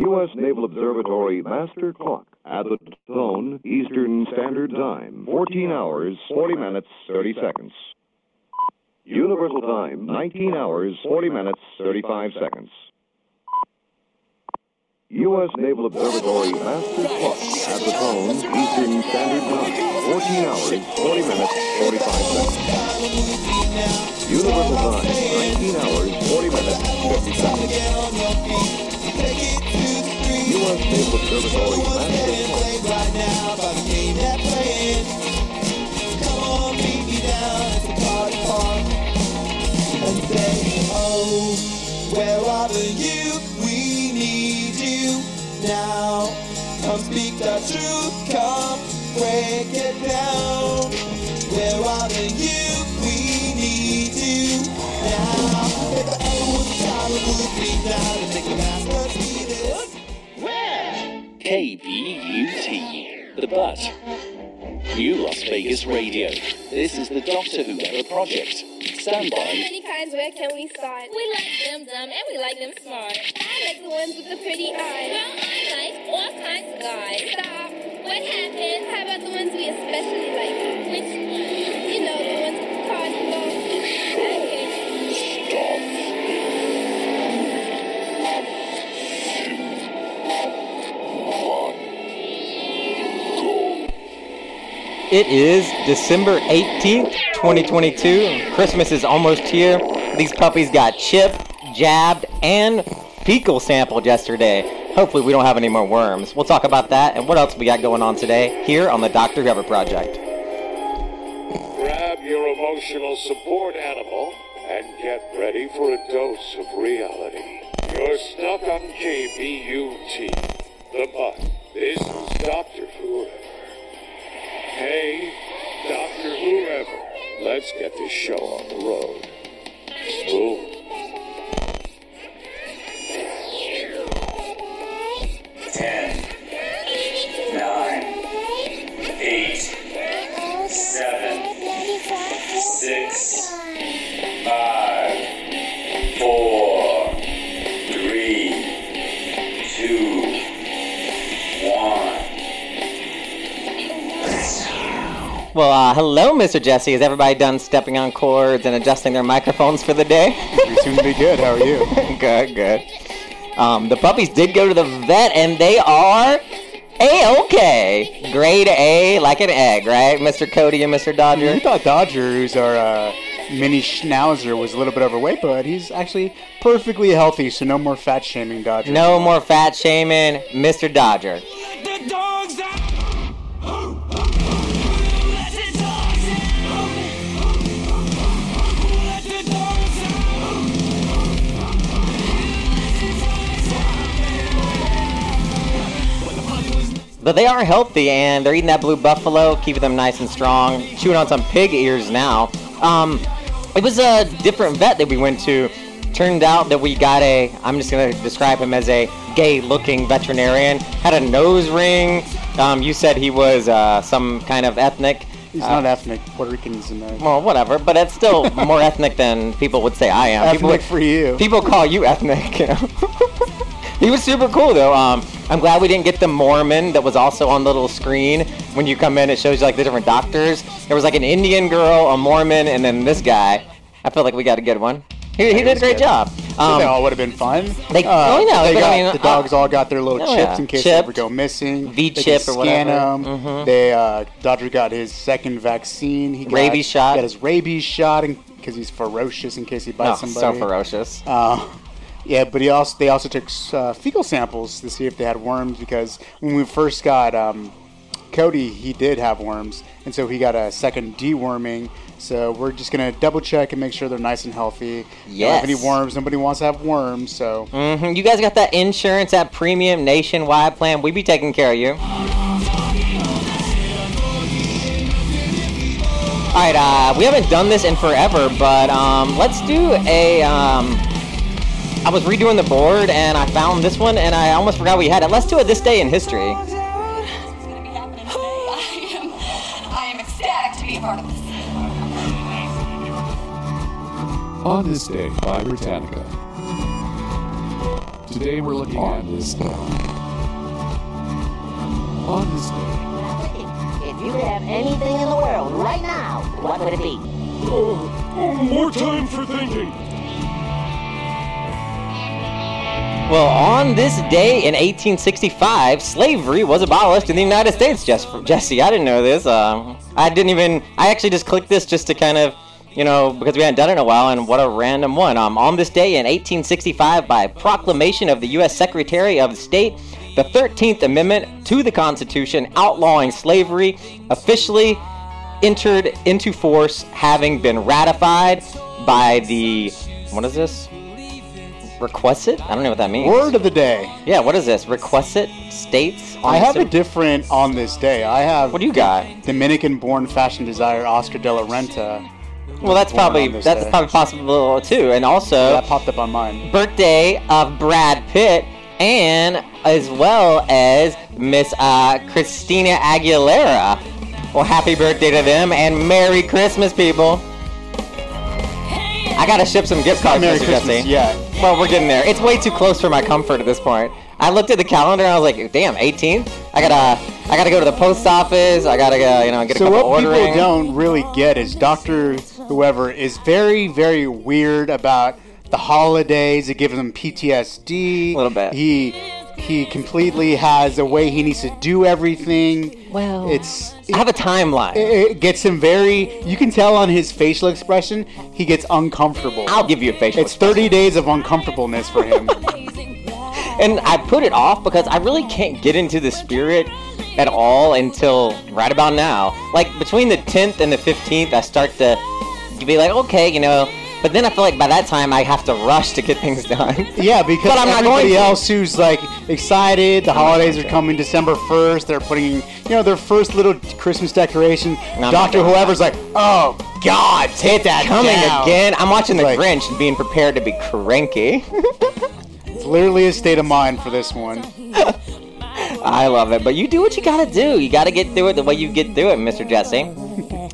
U.S. Naval Observatory Master Clock. At the tone, Eastern Standard Time, 14 hours, 40 minutes, 30 seconds. Universal Time, 19 hours, 40 minutes, 35 seconds. U.S. Naval Observatory Master Clock. At the tone, Eastern Standard Time, 14 hours, 40 minutes, 45 seconds. Universal Time, 19 hours, 40 minutes, 50 seconds. U.S. Naval Observatory Master Clock. Where are playing. Come on, beat me down at the party and say, Oh, where are you? We need you now. Come speak the truth, come break it down. KBUT, the butt. New Las Vegas Radio. This is the Doctor Whoever Project. Stand by. many kinds, where can we start? We like them dumb and we like them smart. I like the ones with the pretty eyes. Well, I like all kinds of guys. Stop. What happened? How about the ones we especially like? Which It is December 18th, 2022. Christmas is almost here. These puppies got chipped, jabbed, and fecal sampled yesterday. Hopefully, we don't have any more worms. We'll talk about that and what else we got going on today here on the Dr. Whoever Project. Grab your emotional support animal and get ready for a dose of reality. You're stuck on KBUT. The Butt. This is Doctor Whoever. Hey, Doctor Whoever. Let's get this show on the road. Boom. Well, uh, hello, Mr. Jesse. Is everybody done stepping on cords and adjusting their microphones for the day? You seem to be good. How are you? good, good. Um, the puppies did go to the vet, and they are a-okay. Grade A, like an egg, right, Mr. Cody and Mr. Dodger? You thought Dodger, who's our uh, mini schnauzer, was a little bit overweight, but he's actually perfectly healthy, so no more fat shaming Dodger. No more fat shaming, Mr. Dodger. But they are healthy and they're eating that blue buffalo, keeping them nice and strong, chewing on some pig ears now. Um, it was a different vet that we went to. Turned out that we got a, I'm just going to describe him as a gay looking veterinarian. Had a nose ring. Um, you said he was uh, some kind of ethnic. He's Uh, not ethnic. Puerto Ricans and uh, Well, whatever, but it's still more ethnic than people would say I am. People ethnic would, for you. people call you ethnic. You know? he was super cool though. Um, I'm glad we didn't get the Mormon that was also on the little screen. When you come in, it shows you like the different doctors. There was like an Indian girl, a Mormon, and then this guy. I feel like we got a good one. He, he did a great job. So Um, they all would have been fun. they- Uh, oh, yeah, they but I mean, the dogs all got their little oh, chips yeah. in case they ever go missing. V-chip they or whatever. them. Mhm. They uh, Dodger got his second vaccine. He got, Rabies shot. Got his rabies shot because he's ferocious in case he oh, bites so somebody. So ferocious. Uh, yeah, but he also they also took uh, fecal samples to see if they had worms because when we first got um, Cody, he did have worms, and so he got a second deworming. So we're just gonna double check and make sure they're nice and healthy. Don't have any worms. Nobody wants to have worms. So hmm You guys got that insurance, at premium nationwide plan? We be taking care of you. All right, uh, we haven't done this in forever, but um, let's do a. Um, I was redoing the board and I found this one, and I almost forgot we had it. Let's do it this day in history. I am, I am ecstatic to be a part of this. On this day by Britannica. Today we're looking at this day. On this day. If you could have anything in the world right now, what would it be? Oh, oh more time for thinking. Well, on this day in 1865, slavery was abolished in the United States. Jess- Jesse, I didn't know this. Um, I didn't even. I actually just clicked this just to kind of, you know, because we hadn't done it in a while, and what a random one. Um, on this day in 1865, by proclamation of the U.S. Secretary of State, the 13th Amendment to the Constitution outlawing slavery officially entered into force, having been ratified by the. What is this? Requested? I don't know what that means. Word of the day. Yeah, what is this? Request it states? on I have a different on this day. I have. What do you got? Dominican-born fashion designer Oscar de la Renta. Well, that's born probably on this that's day. probably possible too. And also that popped up on mine. birthday of Brad Pitt and as well as Miss uh, Christina Aguilera. Well, happy birthday to them and Merry Christmas, people. I gotta ship some gift cards, Merry Mr. Christmas, Jesse. yeah. Well, we're getting there. It's way too close for my comfort at this point. I looked at the calendar and I was like, "Damn, 18th! I gotta, I gotta go to the post office. I gotta, go, you know, get a So couple what ordering." people don't really get is Doctor Whoever is very, very weird about the holidays. It gives him PTSD. A little bit. He he completely has a way he needs to do everything. Well, it's I have a timeline. It, it gets him very. You can tell on his facial expression he gets uncomfortable. I'll give you a facial. It's 30 days of uncomfortableness for him. and I put it off because I really can't get into the spirit at all until right about now. Like between the 10th and the 15th, I start to be like, okay, you know. But then I feel like by that time I have to rush to get things done. Yeah, because But I'm not everybody else who's like excited, the holidays are coming December 1st, they're putting, you know, their first little Christmas decoration. Doctor Whoever's like, oh God, take that Coming down." again. I'm watching The Like- Grinch and being prepared to be cranky. It's literally a state of mind for this one. I love it. But you do what you gotta do. You gotta get through it the way you get through it, Mr. Jesse.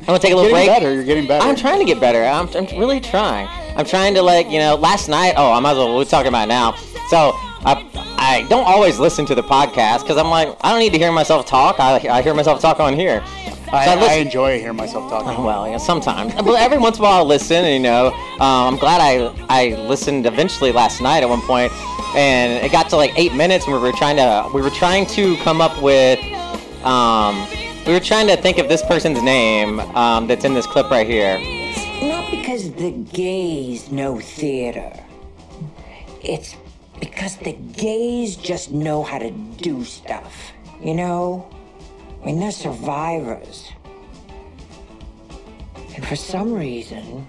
I'm gonna take a little Getting break. better, you're getting better. I'm trying to get better. I'm, I'm really trying. I'm trying to like, you know, last night. Oh, I might as well. We're talking about now. So I, I don't always listen to the podcast because I'm like, I don't need to hear myself talk. I, I hear myself talk on here. I, So I, listen- enjoy hearing myself talking. Oh, well, yeah, sometimes. but every once in a while, I listen. And, you know, um, I'm glad I I listened eventually last night at one point, and it got to like eight minutes, and we were trying to we were trying to come up with. Um, we were trying to think of this person's name um, that's in this clip right here. Not because the gays know theater. It's because the gays just know how to do stuff. You know? I mean, they're survivors. And for some reason,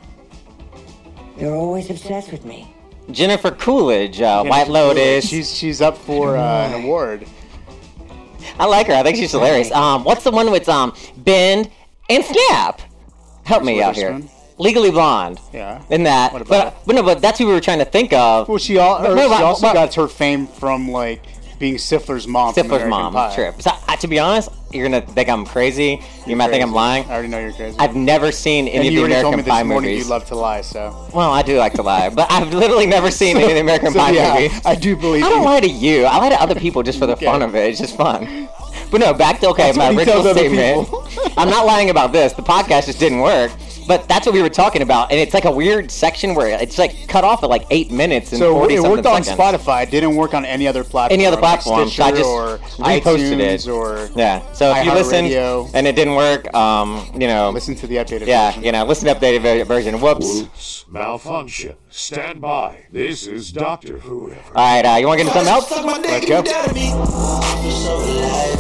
they're always obsessed with me. Jennifer Coolidge, uh, White Jennifer Lotus. Coolidge, She's she's up for uh, an award. I like her. I think she's hilarious. Um, what's the one with um Bend and Snap? Help me out here. Legally Blonde. Yeah. In that, What but, but no, but that's who we were trying to think of. Well, she, al- But no, she also but- got her fame from like being Stifler's mom. Stifler's mom. Pie. True. So, uh, to be honest, you're gonna think I'm crazy. You might think I'm lying. I already know you're crazy. I've never seen any and of you the already told American me this Pie morning movies. you love to lie, so. well, I do like to lie, but I've literally never seen any of the American so, Pie yeah, movies. I do believe I don't you. lie to you. I lie to other people just for the fun of it. It's just fun. But no, back to okay, That's my original statement. I'm not lying about this. The podcast just didn't work. But that's what we were talking about, and it's like a weird section where it's like cut off at like eight minutes and So forty it something worked on seconds. Spotify. It didn't work on any other platform. Any other like platform, so I Stitcher just or reposted iTunes it. Or Yeah. So if you listened iHeartRadio. and it didn't work, um, you know, listen to the updated yeah, version. you know, listen to the updated version. Whoops. Oops, malfunction. Stand by. This is Doctor Whoever. All right, uh, you want to get into something else? Let's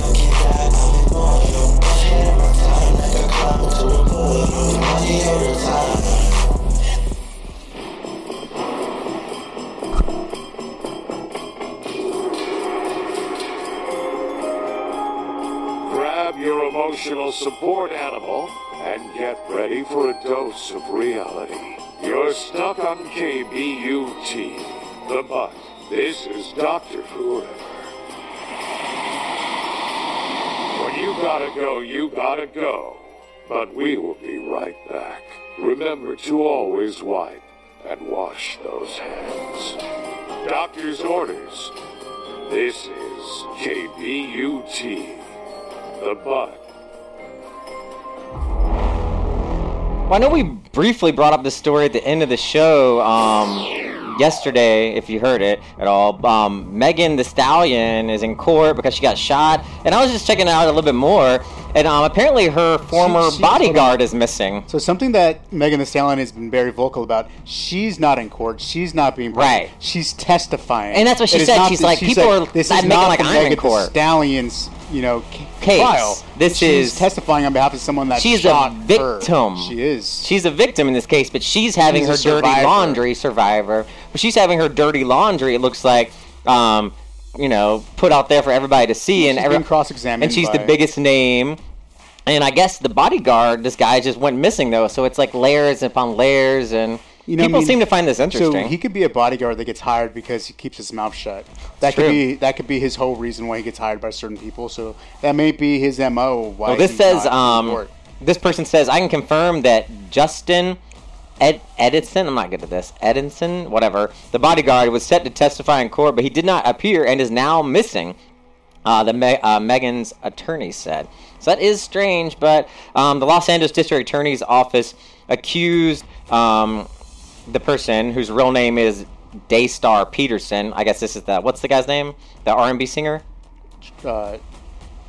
go. Grab your emotional support animal and get ready for a dose of reality. You're stuck on KBUT, the butt. This is Doctor Whoever. When you gotta go, you gotta go. But we will be right back. Remember to always wipe and wash those hands. doctor's orders. This is KBUT, the Butt. Well, I know we briefly brought up this story at the end of the show um, yesterday, if you heard it at all. Um, Megan Thee Stallion is in court because she got shot, and I was just checking it out a little bit more, and um, apparently her former she- bodyguard is missing. So something that Megan Thee Stallion has been very vocal about. She's not in court. She's not being brought. Right. She's testifying. And that's what she It said. not She's like, she people said, are this is making not like I'm in Megan court." The Stallion's, you know, Case. trial. This she's is- testifying on behalf of someone that She's shot a her. victim. She is. She's a victim in this case, but she's having She's her dirty survivor. laundry survivor. But she's having her dirty laundry. It looks like, um, you know, put out there for everybody to see, and She's every, cross-examined And she's the biggest name. And I guess the bodyguard, this guy just went missing though, so it's like layers upon layers, and You know, I people mean, seem to find this interesting. So he could be a bodyguard that gets hired because he keeps his mouth shut. That could be that could be his whole reason why he gets hired by certain people. So that may be his mo. Why well, this says, um, this person says, I can confirm that Justin Ed- Edison, I'm not good at this, Edison, whatever, the bodyguard was set to testify in court, but he did not appear and is now missing. Uh, the Me- uh, Megan's attorney said. So that is strange, but um, the Los Angeles District Attorney's Office accused um, the person whose real name is Daystar Peterson. I guess this is the what's the guy's name? The R&B singer. uh,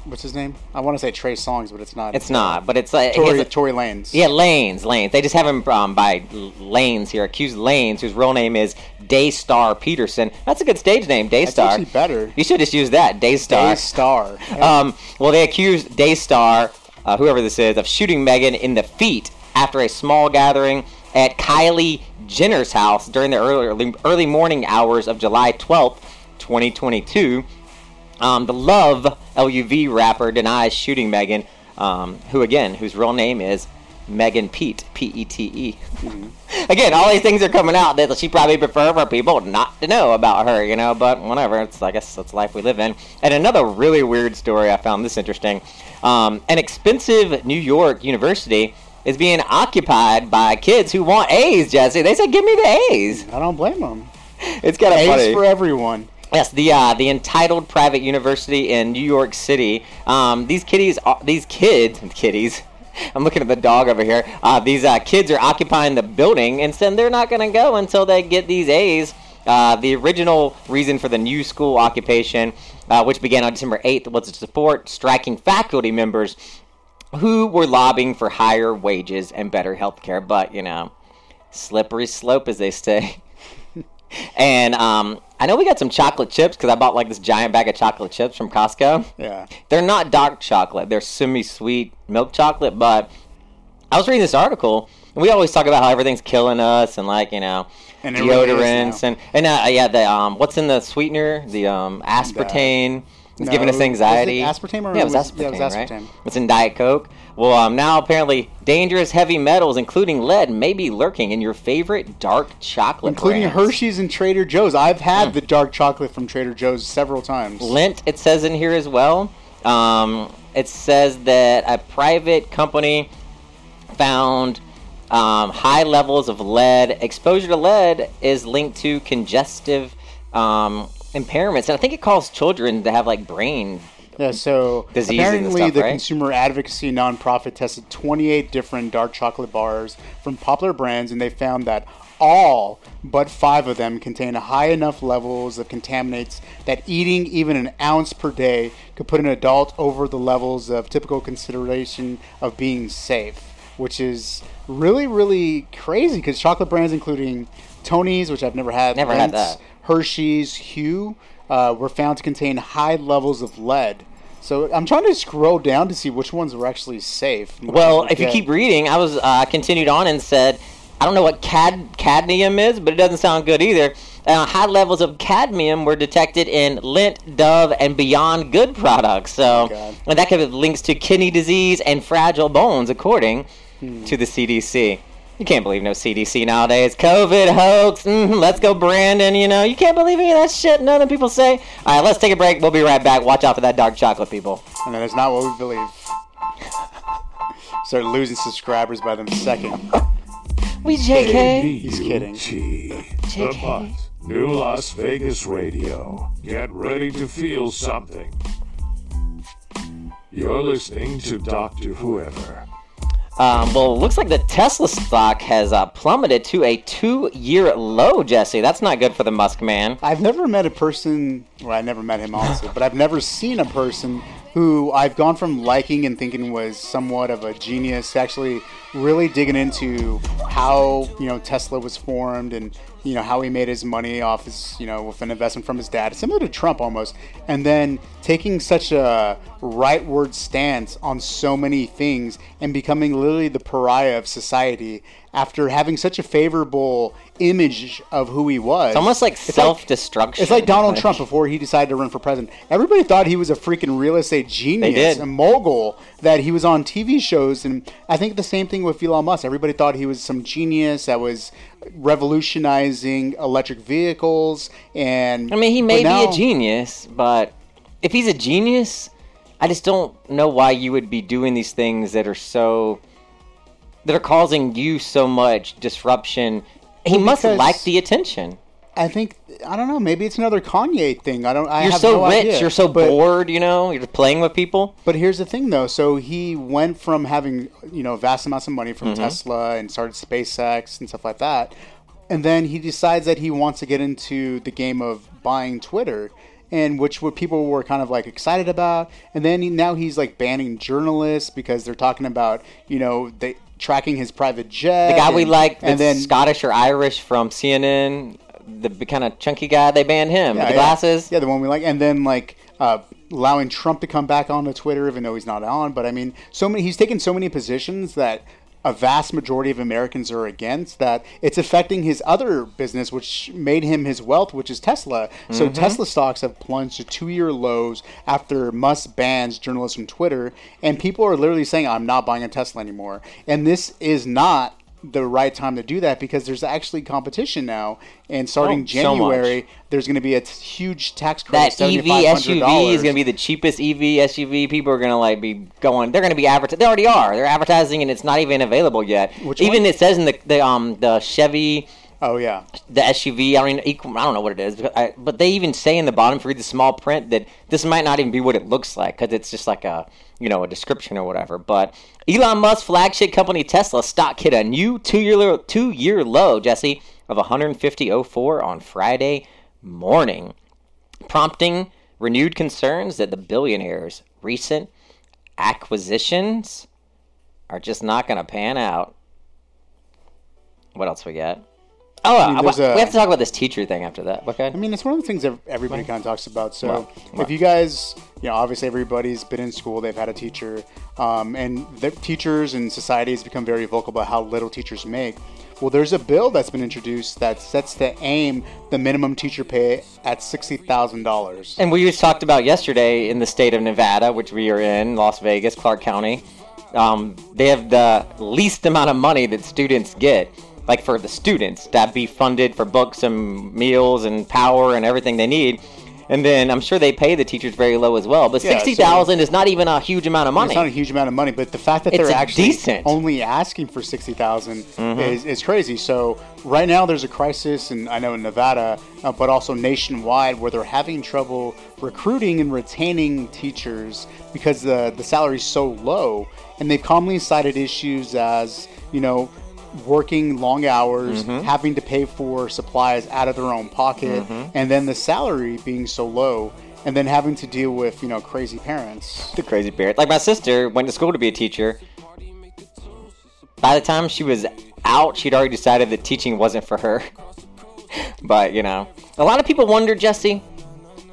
what's his name? I want to say Trey Songz, but it's not. It's not, but it's like Tory, his- Tory Lanez. Yeah, Lanez, Lanez. They just have him um, by Lanez here. Accused Lanez, whose real name is Daystar Peterson. That's a good stage name, Daystar. actually better. You should just use that, Daystar. Daystar. Um, well, they accused Daystar, uh, whoever this is, of shooting Megan in the feet after a small gathering at Kylie Jenner's house during the early, early morning hours of July 12th, 2022. Um, the Love LUV rapper denies shooting Megan, um, who again, whose real name is Megan Pete, P E T E. Again, all these things are coming out that she probably prefer for people not to know about her, you know. But whatever, it's I guess that's life we live in. And another really weird story I found this interesting: um, an expensive New York university is being occupied by kids who want A's. Jesse, they said, "Give me the A's." I don't blame them. It's kind of A's for everyone. Yes, the uh, the entitled private university in New York City. Um, these kiddies, are, these kids, kiddies. I'm looking at the dog over here. Uh, these uh, kids are occupying the building, and so they're not going to go until they get these A's. Uh, the original reason for the new school occupation, uh, which began on December 8th, was to support striking faculty members who were lobbying for higher wages and better health care. But, you know, slippery slope, as they say. and um, I know we got some chocolate chips because I bought like this giant bag of chocolate chips from Costco. Yeah. They're not dark chocolate, they're semi sweet milk chocolate. But I was reading this article, and we always talk about how everything's killing us and like, you know, And really deodorants and, and uh, yeah, the um, what's in the sweetener? The um, aspartame. It's No, giving us anxiety. aspartame or yeah, it was was- aspartame, yeah, it was right? aspartame. It's in Diet Coke. Well, um, now apparently dangerous heavy metals, including lead, may be lurking in your favorite dark chocolate, Including brands. Hershey's and Trader Joe's. I've had the dark chocolate from Trader Joe's several times. Lindt, it says in here as well. Um, it says that a private company found um, high levels of lead. Exposure to lead is linked to congestive um, impairments, and I think it calls children to have like brain. Yeah, so Diseases apparently stuff, the right? consumer advocacy nonprofit tested 28 different dark chocolate bars from popular brands, and they found that all but five of them contain high enough levels of contaminants that eating even an ounce per day could put an adult over the levels of typical consideration of being safe, which is really, really crazy because chocolate brands including Tony's, which I've never had, Never had that. Hershey's, Hu, uh, were found to contain high levels of lead. So I'm trying to scroll down to see which ones were actually safe. Well, if you keep reading, I was uh, continued on and said, I don't know what cad- cadmium is, but it doesn't sound good either. Uh, high levels of cadmium were detected in Lindt, Dove, and Beyond Good products. So, and that could have links to kidney disease and fragile bones, according to the CDC. You can't believe no CDC nowadays. COVID hoax. Mm, let's go, Brandon. You know, you can't believe any of that shit. None of people say. All right, let's take a break. We'll be right back. Watch out for that dark chocolate, people. And that is not what we believe. Start losing subscribers by the second. We JK. He's kidding. The Butt. New Las Vegas Radio. Get ready to feel something. You're listening to Dr. Whoever. Um, well, it looks like the Tesla stock has uh, plummeted to a two-year low, Jesse. That's not good for the Musk man. I've never met a person, well, I never met him honestly, but I've never seen a person who I've gone from liking and thinking was somewhat of a genius to actually really digging into how, you know, Tesla was formed and, you know, how he made his money off his, you know, with an investment from his dad, similar to Trump almost, and then taking such a rightward stance on so many things and becoming literally the pariah of society after having such a favorable image of who he was. It's almost like self-destruction. It's like Donald Like- Trump before he decided to run for president. Everybody thought he was a freaking real estate genius, did. a mogul, that he was on TV shows. And I think the same thing with Elon Musk. Everybody thought he was some genius that was revolutionizing electric vehicles. And I mean, he may be a genius, but if he's a genius, I just don't know why you would be doing these things that are so that are causing you so much disruption. He Well, must like the attention. I think I don't know. Maybe it's another Kanye thing. I don't. I you're have so no rich. idea. You're so But- bored. You know, you're just playing with people. But here's the thing, though. So he went from having you know vast amounts of money from Mhm. Tesla and started SpaceX and stuff like that, and then he decides that he wants to get into the game of buying Twitter, and which what people were kind of like excited about. And then he, now he's like banning journalists because they're talking about you know they tracking his private jet. The guy we like, and then Scottish or Irish from CNN, the kind of chunky guy, they banned him with the yeah. glasses. Yeah, the one we like, and then like uh, allowing Trump to come back onto Twitter, even though he's not on. But I mean, so many he's taken so many positions that a vast majority of Americans are against that it's affecting his other business, which made him his wealth, which is Tesla. So Mhm. Tesla stocks have plunged to two-year lows after Musk bans journalists from Twitter, and people are literally saying, "I'm not buying a Tesla anymore." And this is not the right time to do that because there's actually competition now, and starting Oh, so. January, there's going to be a t- huge tax credit. That EV SUV is going to be the cheapest EV SUV. People are going to like be going. They're going to be advertising. They already are. They're advertising, and it's not even available yet. Which even one? it says in the the um the Chevy. Oh yeah. The SUV. I don't even. I don't know what it is, but, I, but they even say in the bottom, if you read the small print, that this might not even be what it looks like because it's just like a you know a description or whatever. But Elon Musk's flagship company Tesla stock hit a new two year two year low, Jesse, of 150.04 on Friday morning prompting renewed concerns that the billionaire's recent acquisitions are just not going to pan out. What else we got? Oh, I mean, I- a- we have to talk about this teacher thing after that. Okay. I mean, it's one of the things that everybody kind of talks about. So, Well, well. if you guys, you know, obviously everybody's been in school, they've had a teacher, um, and the teachers and society has become very vocal about how little teachers make. Well, there's a bill that's been introduced that sets to aim the minimum teacher pay at sixty thousand dollars. And we just talked about yesterday in the state of Nevada, which we are in, Las Vegas, Clark County. Um, they have the least amount of money that students get, like for the students, that be funded for books and meals and power and everything they need. And then I'm sure they pay the teachers very low as well. But Yeah, sixty thousand is not even a huge amount of money. It's not a huge amount of money, but the fact that It's they're a actually decent. only asking for sixty Mhm. is, is crazy. So right now there's a crisis, and I know in Nevada, uh, but also nationwide, where they're having trouble recruiting and retaining teachers because the the salary's so low, and they've commonly cited issues as you know working long hours, Mhm. having to pay for supplies out of their own pocket, Mhm. and then the salary being so low. And then having to deal with you know crazy parents. the crazy parent. Like my sister went to school to be a teacher. By the time she was out, she'd already decided that teaching wasn't for her. but you know, a lot of people wonder, Jesse,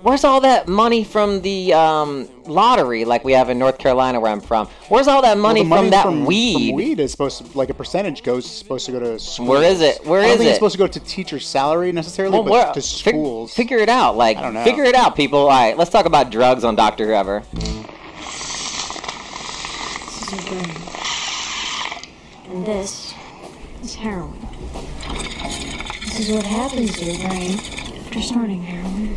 where's all that money from the um, lottery, like we have in North Carolina, where I'm from? Where's all that money, Well, the from that from, weed? From weed is supposed to, like a percentage goes supposed to go to schools. Where is it? Where I don't is think it? it's supposed to go to teacher salary necessarily, Well, but where- to fig- schools. figure it out. Like, I don't know. figure it out, people. All right, let's talk about drugs on Doctor Whoever. This is your brain. And this is heroin. This is what happens to your brain after starting heroin.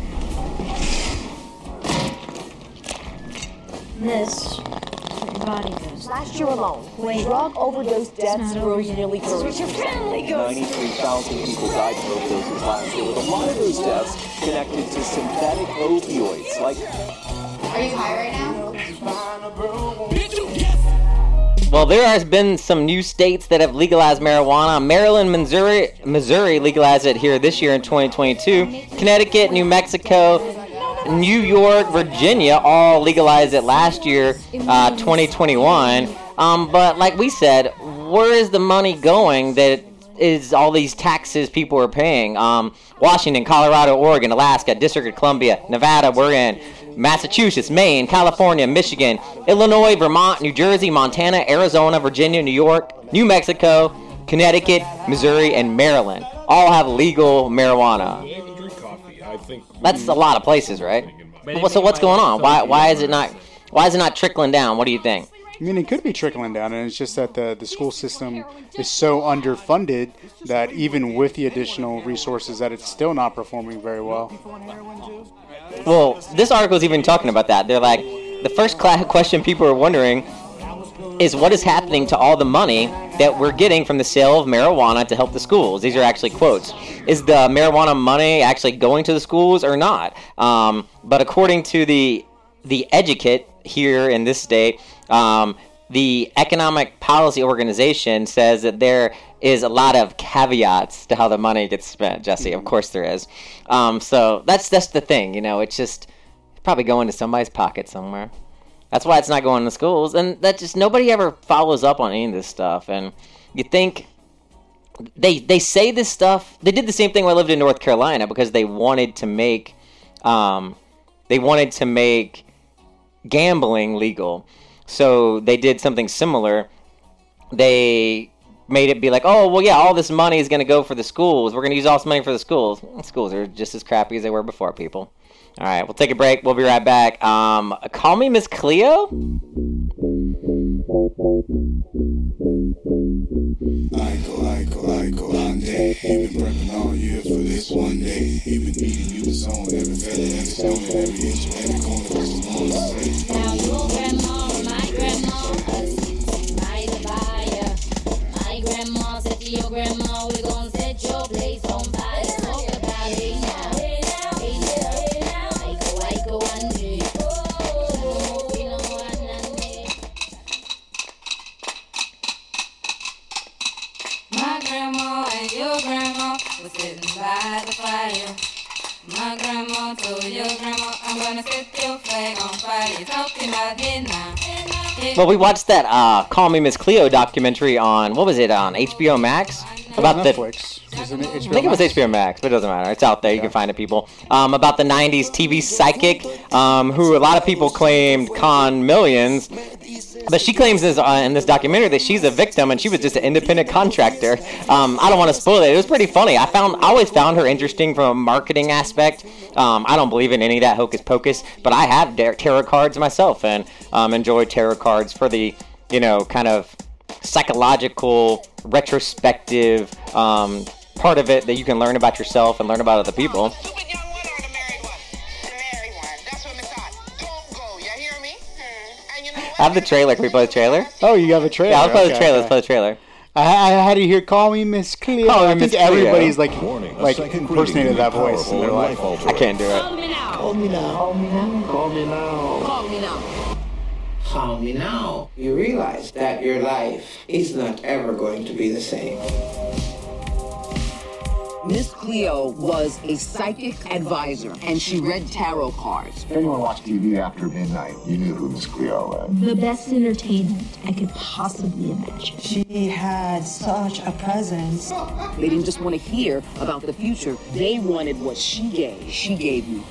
This is what your body goes. Last year alone, Wait. drug overdose deaths rose yet. nearly This is your family goes. 93,000 people died from overdoses last year, with a lot of those deaths connected to synthetic opioids like Are you high right now? Well, there has been some new states that have legalized marijuana. Maryland, Missouri, Missouri legalized it here this year in 2022. Connecticut, New Mexico, New York, Virginia all legalized it last year, uh, 2021. Um, but like we said, where is the money going that is all these taxes people are paying? Um, Washington, Colorado, Oregon, Alaska, District of Columbia, Nevada, we're in. Massachusetts, Maine, California, Michigan, Illinois, Vermont, New Jersey, Montana, Arizona, Virginia, New York, New Mexico, Connecticut, Missouri, and Maryland all have legal marijuana. That's a lot of places, right? So what's going on? Why why is it not why is it not trickling down? What do you think? I mean, it could be trickling down, and it's just that the, the school system is so underfunded that even with the additional resources, that it's still not performing very well. Well, this article is even talking about that. They're like, the first question people are wondering is what is happening to all the money that we're getting from the sale of marijuana to help the schools? These are actually quotes. Is the marijuana money actually going to the schools or not? Um, but according to the the educate here in this state, um, the Economic Policy Organization says that there is a lot of caveats to how the money gets spent. Jesse, of course there is. Um, so that's that's the thing, you know. It's just probably going to somebody's pocket somewhere. That's why it's not going to schools, and that just nobody ever follows up on any of this stuff. And you think they they say this stuff. They did the same thing when I lived in North Carolina because they wanted to make um, they wanted to make gambling legal. So they did something similar. They made it be like, oh well, yeah, all this money is going to go for the schools. We're going to use all this money for the schools. Schools are just as crappy as they were before, people. All right, we'll take a break. We'll be right back. Um, call me Miss Cleo. Aiko, Aiko, Aiko, Ande. You've been prepping all year for this one day. You've been eating you the song, every feather, every stone, every inch, every corner, just want to say. Now your grandma, grandma said to your grandma, we're gonna set your place on fire. Talk about it now. Hey now, hey now, hey now. Ande. Oh, you know what, ande. My grandma and your grandma were sitting by the fire. Grandma your grandma, I'm gonna set your flag on fire. Talking about Well, we watched that uh, "Call Me Miss Cleo" documentary on what was it on HBO Max about the Netflix. I think it was HBO Max, but it doesn't matter. It's out there. You can find it, people. Um, about the 90s TV psychic, um, who a lot of people claimed con millions. But she claims this, uh, in this documentary that she's a victim and she was just an independent contractor. Um, I don't want to spoil it. It was pretty funny. I found I always found her interesting from a marketing aspect. Um, I don't believe in any of that hocus pocus, but I have tarot cards myself and um, enjoy tarot cards for the you know kind of psychological, retrospective um, part of it that you can learn about yourself and learn about other people. I have the trailer. Can we play the trailer? Oh, you have a trailer. Yeah, let's play the trailer. okay. Let's play the trailer. I, I had to hear "Call Me Miss Cleo." Call Me I think Cleo. everybody's like, Warning, like impersonated that can be voice in their powerful life. I can't do it. Call me now. Call me now. Call me now. Call me now. Call me now. Call me now. You realize that your life is not ever going to be the same. Miss Cleo was a psychic advisor, and she read tarot cards. If anyone watched TV after midnight, you knew who Miss Cleo was. The best entertainment I could possibly imagine. She had such a presence. They didn't just want to hear about the future, they wanted what she gave. She gave you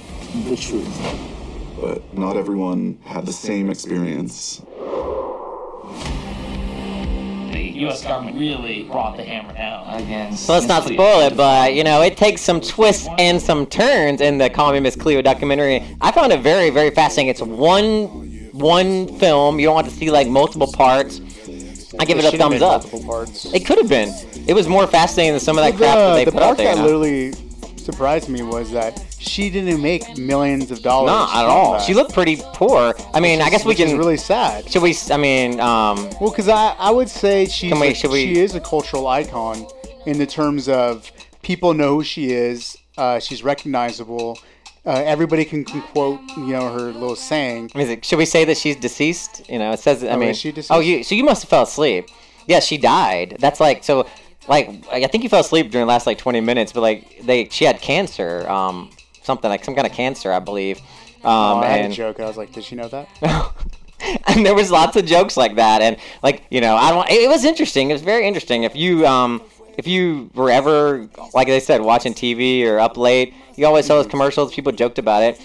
the truth. But not everyone had the same experience. The U.S. government really brought the hammer down against. So let's not spoil it, but you know, it takes some twists and some turns in the Call Me Miss Cleo documentary. I found it very, very fascinating. It's one one film. You don't have to see like multiple parts. I give It it a thumbs up. multiple parts. It could have been. It was more fascinating than some of that crap that the, they the put out part there. that you know? literally surprised me was that she didn't make millions of dollars. Not at all. that. She looked pretty poor. I mean, I guess we can. really sad. Should we? I mean, um, Well, because I, I would say she's we- a- she is a cultural icon in the terms of people know who she is. Uh, she's recognizable. Uh, everybody can, can quote you know her little saying. is it, should we say that she's deceased? You know, it says. I Oh, mean, is she deceased? oh, you. So you must have fell asleep. Yeah, she died. That's like so. Like I think you fell asleep during the last like 20 minutes, but like they, she had cancer. Um, something like some kind of cancer, I believe. Um, oh, I had and a joke. I was like, did she know that? and there was lots of jokes like that. And like you know i don't it was interesting. It was very interesting. If you um if you were ever like i said watching tv or up late you always saw those commercials. People joked about it.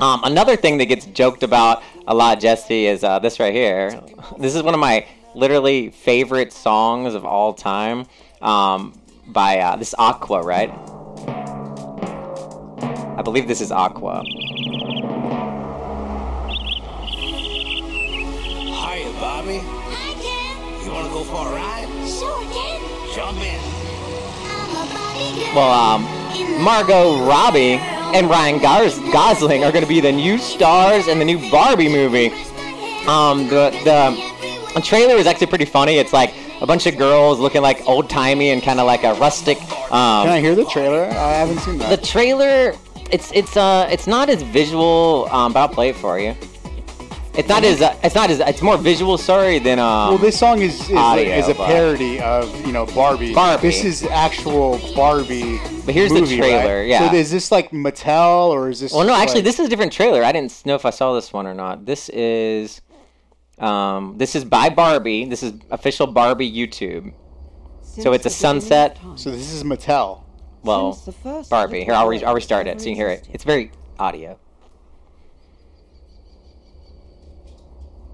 Um, another thing that gets joked about a lot jesse is uh, this right here. This is one of my literally favorite songs of all time um, by uh, this aqua right believe this is aqua Hiya, Bobby. Hi, Ken. You want to go for a ride? Sure, Ken. Jump in. Well, um, Margot Robbie and Ryan Gars- Gosling are going to be the new stars in the new Barbie movie. Um, the the, the trailer is actually pretty funny. It's like a bunch of girls looking like old timey and kind of like a rustic. Um, Can I hear the trailer? I haven't seen that. the trailer, it's it's uh it's not as visual, um, but I'll play it for you. It's not as uh, it's not as it's more visual, sorry, than um. well, this song is is, audio, is a but- parody of you know Barbie. Barbie. This is actual Barbie. But here's the movie, trailer, right? yeah. So is this like Mattel or is this? Well, no, actually, like- this is a different trailer. I didn't know if I saw this one or not. This is, um, this is by Barbie. This is official Barbie YouTube. So it's a sunset. So this is Mattel. Well, Since the first Barbie. Here, I'll, re- I'll restart it so you can hear it. It's very audio.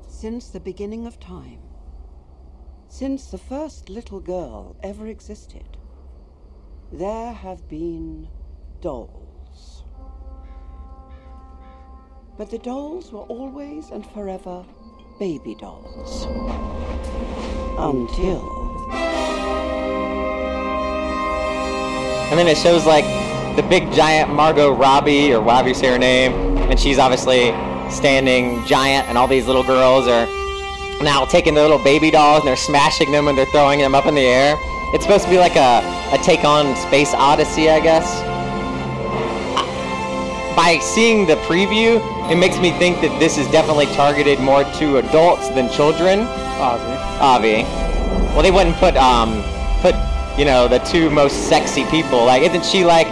Since the beginning of time, since the first little girl ever existed, there have been dolls. But the dolls were always and forever baby dolls. Until. And then it shows like the big giant Margot Robbie or you say her name, and she's obviously standing giant, and all these little girls are now taking their little baby dolls and they're smashing them and they're throwing them up in the air. It's supposed to be like a, a take on Space Odyssey, I guess. By seeing the preview, it makes me think that this is definitely targeted more to adults than children. Avi. Avi. Well, they wouldn't put um put you know the two most sexy people. Like, isn't she like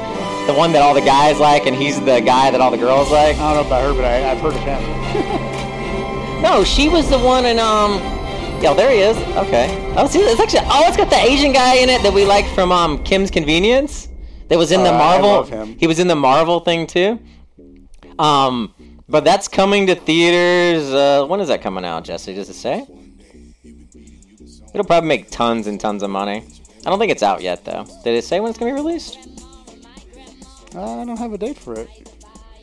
the one that all the guys like, and he's the guy that all the girls like? I don't know about her, but I, I've heard of him. No, she was the one in um. Yeah, there he is. Okay. Oh, see, it's actually oh, it's got the Asian guy in it that we like from um Kim's Convenience. That was in the Uh, I Marvel. love him. He was in the Marvel thing too. Um, but that's coming to theaters. Uh, when is that coming out, Jesse? Does it say? It'll probably make tons and tons of money. I don't think it's out yet though. Did it say when it's gonna be released? I don't have a date for it.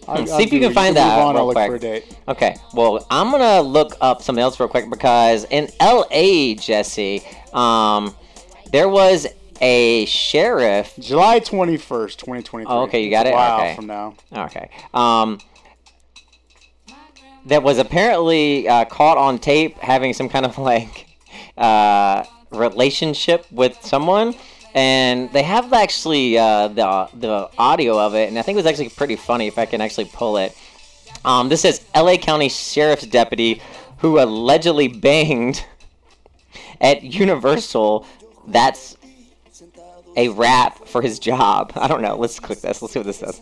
I, hmm, see if you can find that On, real quick. for a date. Okay, well, I'm gonna look up something else real quick because in L.A., Jesse, um, there was a sheriff. July 21st, 2023. Oh, okay, you got it. while okay. from now. Okay. Um, that was apparently uh, caught on tape having some kind of like uh, relationship with someone, and they have actually uh, the the audio of it, and I think it was actually pretty funny if I can actually pull it. Um, this says L.A. County Sheriff's deputy who allegedly banged at Universal. That's a rap for his job. I don't know. Let's click this. Let's see what this says.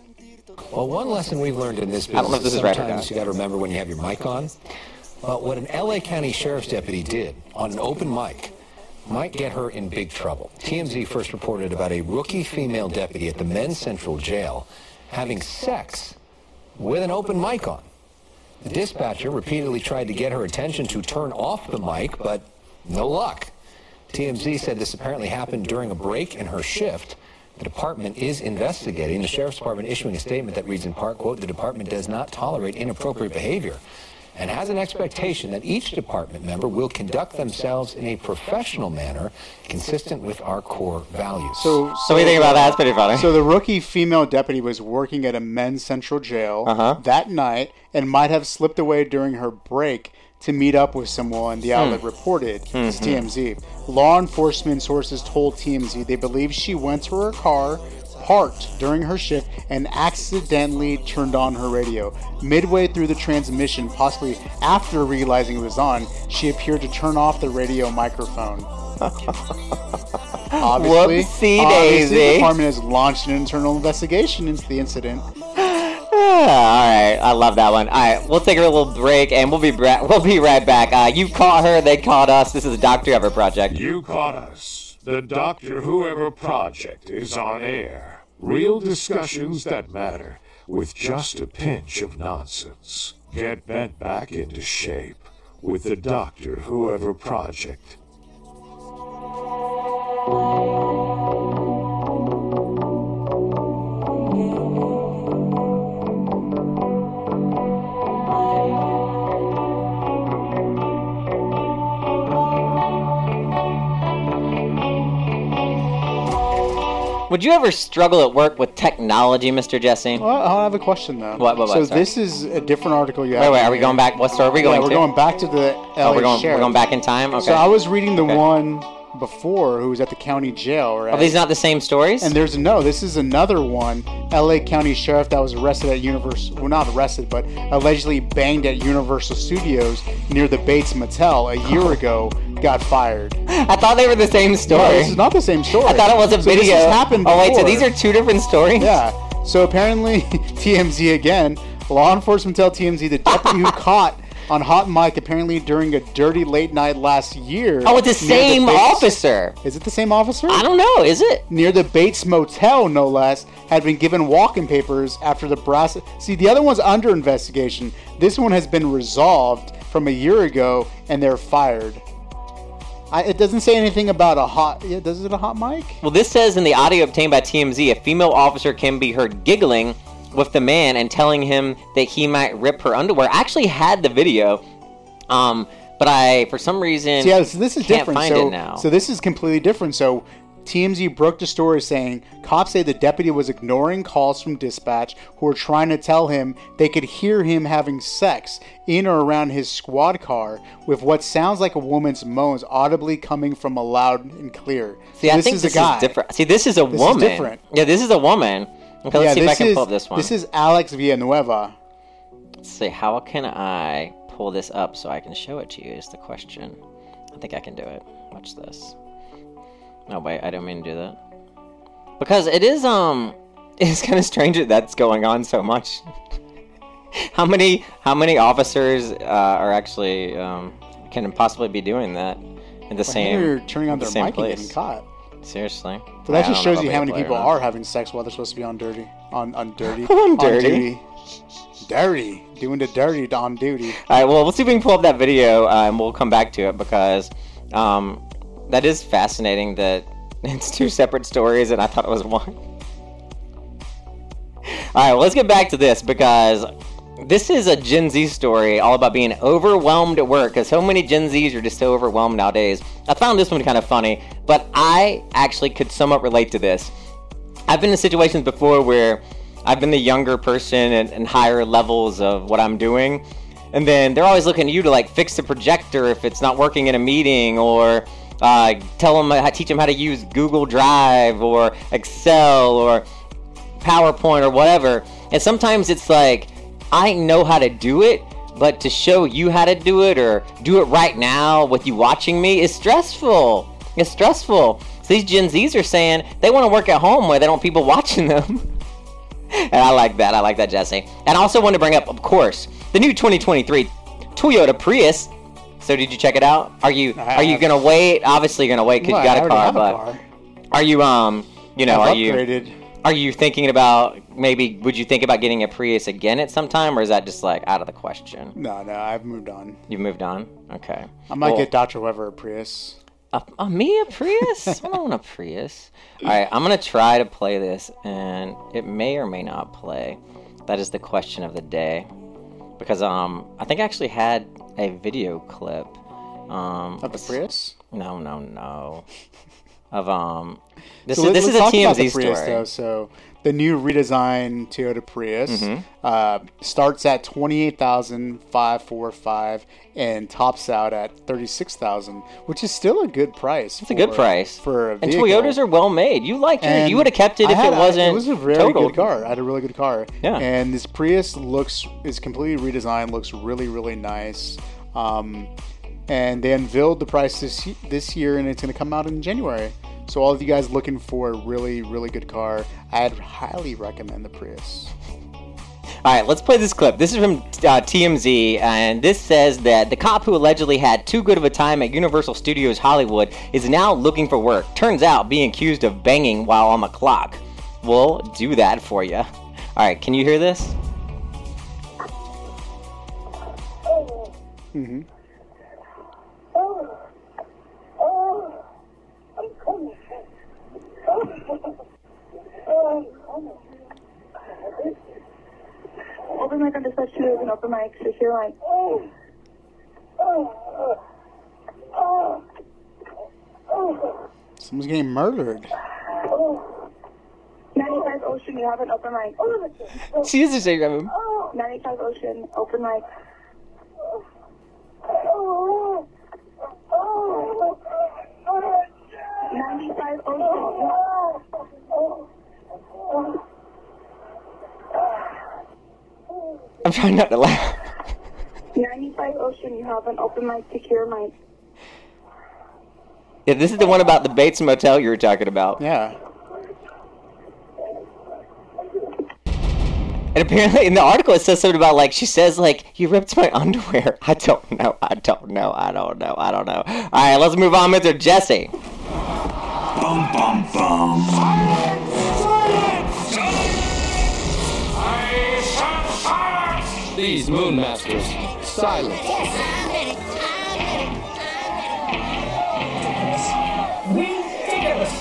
Well, one lesson we've learned in this I don't know business if this is right or sometimes not. you got to remember when you have your mic on. But what an LA County Sheriff's deputy did on an open mic might get her in big trouble. TMZ first reported about a rookie female deputy at the Men's Central Jail having sex with an open mic on. The dispatcher repeatedly tried to get her attention to turn off the mic, but no luck. TMZ said this apparently happened during a break in her shift. The department is investigating. The sheriff's department issuing a statement that reads in part, quote, the department does not tolerate inappropriate behavior and has an expectation that each department member will conduct themselves in a professional manner consistent with our core values. So, what do you think about that? That's pretty funny. So the rookie female deputy was working at a men's central jail Uh-huh. that night and might have slipped away during her break to meet up with someone. The outlet Hmm. reported. This is Mhm. TMZ. Law enforcement sources told TMZ they believe she went to her car. Parked during her shift and accidentally turned on her radio. Midway through the transmission, possibly after realizing it was on, she appeared to turn off the radio microphone. Obviously, Whoopsie obviously, the daisy. department has launched an internal investigation into the incident. all right, I love that one. All right, we'll take a little break and we'll be bra- we'll be right back. Uh, you caught her, they caught us. This is the Doctor Ever Project. You caught us. The Doctor Whoever Project is on air. Real discussions that matter with just a pinch of nonsense. Get bent back into shape with the Doctor Whoever Project. Would you ever struggle at work with technology, Mr. Jesse? Well, I have a question though. What- what- what, so sorry? this is a different article you have. Wait, wait, are we going back? What story are we Yeah, going we're to? going back to the LA Oh, we're going, sheriff. we're going back in time? Okay. So I was reading the Okay. one before who was at the county jail, right? Are these not the same stories? And there's no. This is another one. L.A. County sheriff that was arrested at Universal. Well, not arrested, but allegedly banged at Universal Studios near the Bates Motel a year oh. ago. Got fired. I thought they were the same story. No, this is not the same story. I thought it was a So this video. has happened oh wait, so these are two different stories? Yeah. So apparently, TMZ again. Law enforcement tell TMZ the deputy who caught on hot mic apparently during a dirty late night last year. Oh, it's the same Bates- officer. Is it the same officer? I don't know. Is it? Near the Bates Motel, no less, had been given walking papers after the brass. See, the other one's under investigation. This one has been resolved from a year ago, and they're fired. I, it doesn't say anything about a hot. Yeah, does it a hot mic? Well, this says in the audio obtained by TMZ, a female officer can be heard giggling with the man and telling him that he might rip her underwear. I actually had the video, um, but I, for some reason, So, yeah, so this is different. find so, it now. so this is completely different. So TMZ broke the story saying cops say the deputy was ignoring calls from dispatch who were trying to tell him they could hear him having sex in or around his squad car with what sounds like a woman's moans audibly coming from a loud and clear. See, So I this think is this a guy. is different. See, this is a This is woman. different. Yeah, this is a woman. Okay, let's Yeah, see if I can is- pull up this one. This is Alex Villanueva. Let's see, how can I pull this up so I can show it to you? Is the question. I think I can do it. Watch this. No, wait, I don't mean to do that. Because it is, um, it's kind of strange that that's going on so much. how many, how many officers uh, are actually, um, can possibly be doing that in the I same, turning on the their same mic and getting place? caught. Seriously. So that I just shows you how many to people are having sex while they're supposed to be on dirty, on on dirty, On dirty. duty. dirty, doing the dirty on duty. All right, well, we'll see if we can pull up that video, uh, and we'll come back to it because um, that is fascinating that it's two separate stories, and I thought it was one. All right, well, let's get back to this because this is a Gen Z story all about being overwhelmed at work because so many Gen Zs are just so overwhelmed nowadays. I found this one kind of funny, but I actually could somewhat relate to this. I've been in situations before where I've been the younger person and, and higher levels of what I'm doing. And then they're always looking at you to like fix the projector if it's not working in a meeting or uh, tell them, teach them how to use Google Drive or Excel or PowerPoint or whatever. And sometimes it's like, I know how to do it, but to show you how to do it or do it right now with you watching me is stressful. It's stressful. So these Gen Zs are saying they want to work at home where they don't people watching them. and I like that. I like that, Jesse. And I also want to bring up, of course, the new 2023 Toyota Prius. So did you check it out? Are you are you gonna wait? Obviously, you're gonna wait because you got a car. have a car. are you um you know are you. Are you thinking about maybe would you think about getting a Prius again at some time, or is that just like out of the question? No, no, I've moved on. You've moved on. Okay. I might Well, get Dr. Weber a Prius. a, a me a Prius? I don't want a Prius. All right, I'm gonna try to play this, and it may or may not play. That is the question of the day. because um I think I actually had a video clip. Um, Of the Prius? No, no, no. Of um, this So is this is a talk about the TMZ Prius, story. though. So the new redesigned Toyota Prius Mhm. uh, starts at twenty eight thousand five four five and tops out at thirty six thousand, which is still a good price. It's a good price for a and. Toyotas are well made. You like yours. And You would have kept it if had it wasn't. It was a very totaled. good car. I had a really good car. Yeah. And this Prius looks is completely redesigned. Looks really really nice. Um, and they unveiled the price this this year, and it's going to come out in January. So all of you guys looking for a really really good car, I'd highly recommend the Prius. All right, let's play this clip. This is from uh, TMZ, and this says that the cop who allegedly had too good of a time at Universal Studios Hollywood is now looking for work. Turns out being accused of banging while on the clock. We'll do that for you. All right, can you hear this? Mm-hmm. Open mic on the set two is an open mic, so if you're like, oh, oh, oh, oh, Someone's getting murdered. oh. 95 Ocean, you have an open mic. Oh, She is a shake of him. 95 Ocean, open mic. Oh, oh, oh, 95 Ocean. I'm trying not to laugh. 95 Ocean, you have an open mic, secure mic. Yeah, this is the one about the Bates Motel you were talking about. Yeah. And apparently in the article it says something about like she says like you ripped my underwear. I don't know. I don't know. I don't know. I don't know. All right, let's move on, Mr. Jesse. Bum bum bum. These moon masters, silent. Ridiculous.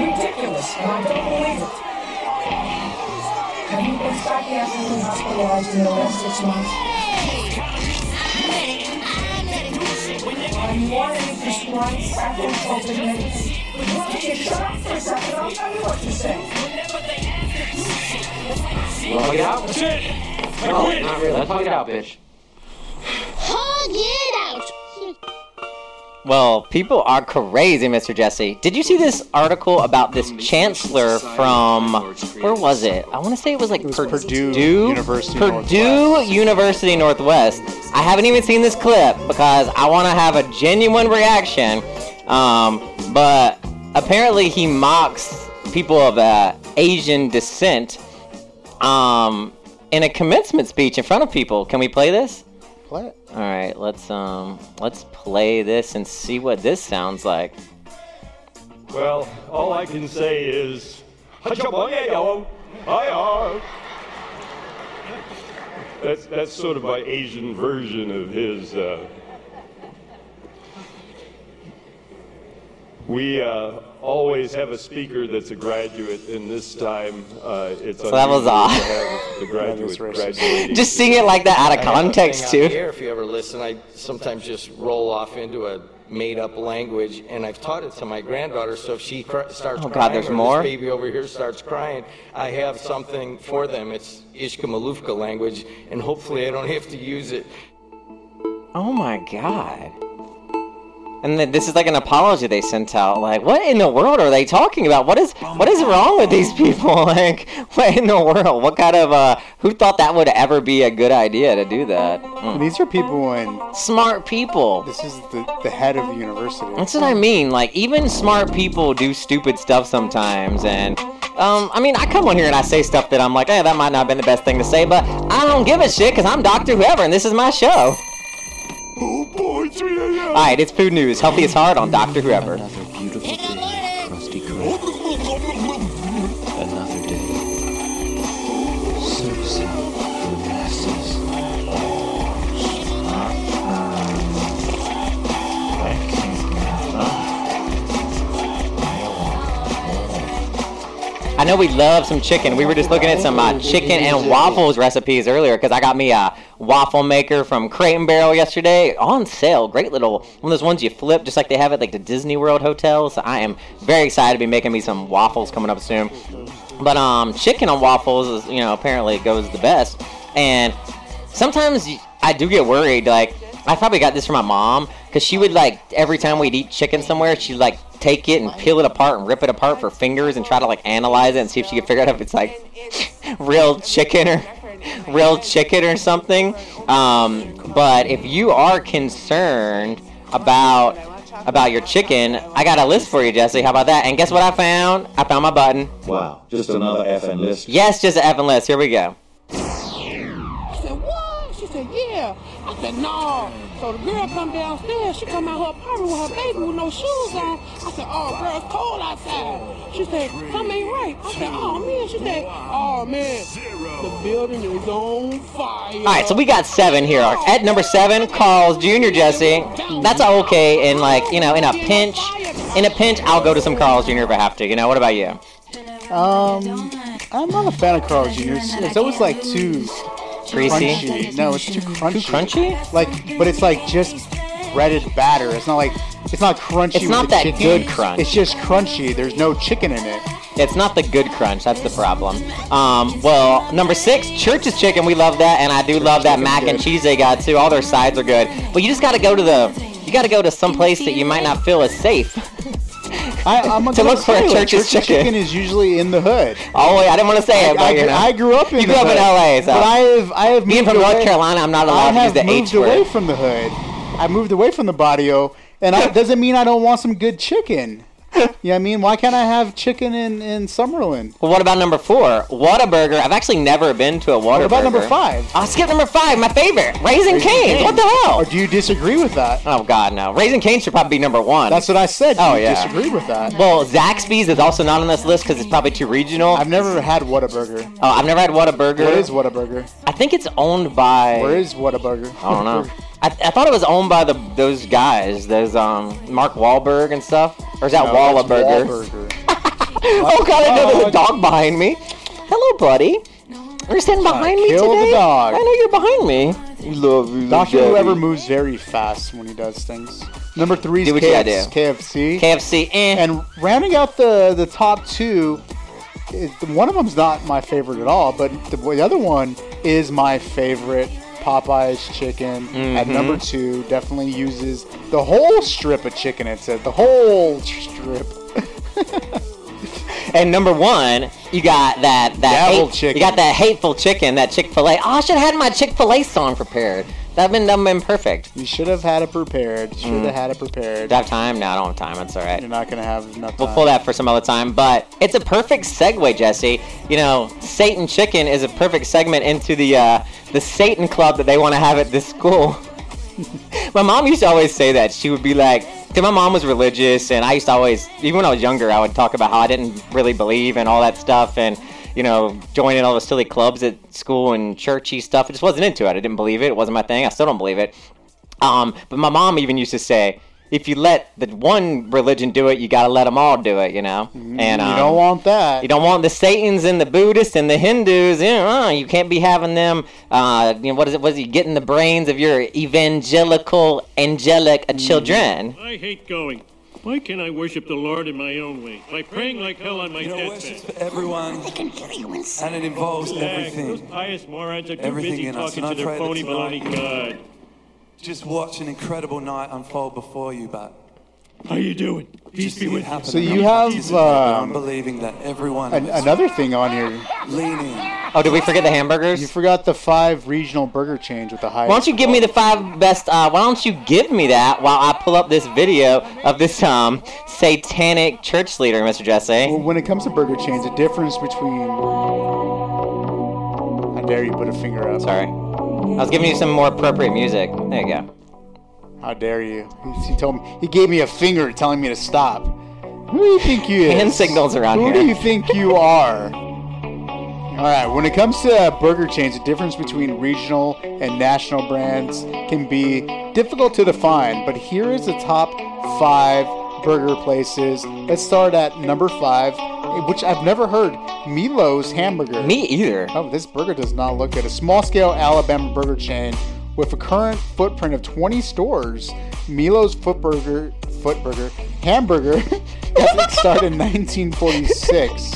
Ridiculous. And I don't believe it. Have you been psychiatrically hospitalized in the last six months? Are you on any prescribed psychotropic medication? Why you shut up for a second? I'll tell you what to say. Wanna get out? That's it. No, not really. Let's hug it out, bitch. Hug it out. Well, people are crazy, Mr. Jesse. Did you see this article about this chancellor from where was it? I want to say it was like Purdue University Purdue University Northwest. I haven't even seen this clip because I want to have a genuine reaction. Um, but apparently he mocks people of uh, Asian descent um, in a commencement speech in front of people. Can we play this? Play it. All right, let's um, let's play this and see what this sounds like. Well, all I can say is, that's that's sort of my Asian version of his. Uh, we uh, always have a speaker that's a graduate, and this time uh, it's So that was unusual odd. to have the graduate graduating. Just sing it like that out of I have a context, thing out too. Here, if you ever listen, I sometimes just roll off into a made-up language, and I've taught it to my granddaughter. So if she cr- starts Oh, God, crying, there's or more? this baby over here starts crying, I have something for them. It's Ishkamalufka language, and hopefully I don't have to use it. Oh my god. And then this is like an apology they sent out. Like, what in the world are they talking about? What is what is wrong with these people? Like, what in the world? What kind of uh? Who thought that would ever be a good idea to do that? Mm. These are people in smart people. This is the, the head of the university. That's what I mean. Like, even smart people do stupid stuff sometimes. And, um, I mean, I come on here and I say stuff that I'm like, hey, that might not have been the best thing to say, but I don't give a shit because I'm Dr. Whoever and this is my show. Oh boy, 3 a.m. Alright, it's food news. Healthy is hard on Dr. Whoever. Another Beautiful day, crusty crab. Another day. Servicing the masses. I know we love some chicken. We were just looking at some uh, chicken and waffles recipes earlier because I got me a waffle maker from Crate and Barrel yesterday on sale. Great little one of those ones you flip just like they have at like the Disney World hotels. I am very excited to be making me some waffles coming up soon. But um, chicken on waffles is you know apparently goes the best, and sometimes I do get worried. Like I probably got this from my mom because she would like every time we'd eat chicken somewhere, she'd like take it and peel it apart and rip it apart for fingers and try to like analyze it and see if she could figure out if it's like real chicken or real chicken or something. Um, but if you are concerned about about your chicken, I got a list for you, Jesse. How about that? And guess what I found? I found my button. Wow, just another effing list. Yes, just an effing list. Here we go. She said, what? She said, yeah. I said, no. So the girl come downstairs. She come out her apartment with her baby with no shoes on. I said, oh, girl, it's cold outside. She said, something ain't right. I said, oh, man. She said, oh, man. The building is on fire. All right, so we got seven here. At number seven, Carl's Jr. Jesse. That's okay. In like you know, in a pinch, in a pinch, I'll go to some Carl's Jr. if I have to. You know, what about you? Um, I'm not a fan of Carl's Jr. It's, it's always like too Greasy? crunchy. No, it's too crunchy. Too crunchy? Like, but it's like just breaded batter. It's not like it's not crunchy. It's not the that chicken. good crunch. It's just crunchy. There's no chicken in it. It's not the good crunch. That's the problem. Um, well, number six, Church's Chicken. We love that, and I do love that mac and cheese they got too. All their sides are good, but you just got to go to the. You got to go to some place that you might not feel as safe. I, I'm To look for a say, like, Church's Chicken. is usually in the hood. Oh wait, I didn't want to say I, it, but I, you know. I grew up in You the grew up in LA, so. but I have I have Being from North Carolina, I'm not I allowed to use the moved away from the hood. I moved away from the barrio, and I, doesn't mean I don't want some good chicken. what I mean? Why can't I have chicken in, in Summerlin? Well, what about number four? Whataburger. I've actually never been to a Whataburger. What about number five? I'll skip number five, my favorite. Raising, Cane's. What the hell? Or do you disagree with that? Oh God, no. Raising Cane's should probably be number one. That's what I said. Oh you yeah. disagree with that? Well, Zaxby's is also not on this list because it's probably too regional. I've never had Whataburger. Oh, I've never had Whataburger. What is Whataburger? I think it's owned by. Where is Whataburger? I don't know. I, I thought it was owned by the those guys. Those um Mark Wahlberg and stuff. Or is that No, that's Wallaburger? Wahlburger. oh God, I know there's a dog behind me. Hello, buddy. You're standing behind me kill the today. dog. I know you're behind me. You love you. Doctor Whoever moves very fast when he does things. Number three is Do what you gotta KFC. KFC. KFC. Eh. And rounding out the the top two, is, one of them's not my favorite at all, but the, the other one is my favorite. Popeyes chicken at Mhm. number two definitely uses the whole strip of chicken. It said the whole strip. And number one, you got that that hate-. You got that hateful chicken, that Chick Fil A. Oh, I should have had my Chick Fil A song prepared. That'd been done been perfect. You should have had it prepared. Should Mm. have had it prepared. Do I have time? No, I don't have time. That's all right. You're not gonna have enough. We'll pull that for some other time, but it's a perfect segue, Jesse. You know, Satan Chicken is a perfect segment into the uh, the Satan Club that they want to have at this school. my mom used to always say that. She would be like, because my mom was religious, and I used to always, even when I was younger, I would talk about how I didn't really believe and all that stuff, and you know, joining all the silly clubs at school and churchy stuff. I just wasn't into it. I didn't believe it. It wasn't my thing. I still don't believe it. Um, but my mom even used to say, if you let the one religion do it, you gotta let them all do it, you know. And you um, don't want that. you don't want the Satans and the Buddhists and the Hindus. You know, uh, you can't be having them. Uh, you know, what is it? Was he getting the brains of your evangelical angelic Mm. children? I hate going. Why can't I worship the Lord in my own way? By praying like hell on my You know, deathbed. worship's for everyone, and it involves Yeah, Those pious morons are too Everything busy in us, talking and to I their pray phony that baloney tonight- God. Just watch an incredible night unfold before you, but How you doing? Peace be with you. So you have um, believing that everyone an, another thing on here. leaning. Oh, did we forget the hamburgers? You forgot the five regional burger chains with the highest. Why don't you give me the five best? Uh, why don't you give me that while I pull up this video of this um satanic church leader, Mr. Jesse? Well, when it comes to burger chains, the difference between. I dare you put a finger up? Sorry, I was giving you some more appropriate music. There you go. How dare you? He, told me. He gave me a finger telling me to stop. Who do you think you is? Hand signals around Who here. Who do you think you are? All right. When it comes to uh, burger chains, the difference between regional and national brands can be difficult to define. But here is the top five burger places. Let's start at number five. which I've never heard. Milo's Hamburger. Me either. Oh, this burger does not look good. A small scale Alabama burger chain with a current footprint of 20 stores. Milo's Foot Burger, Foot Burger, Hamburger, started in 1946.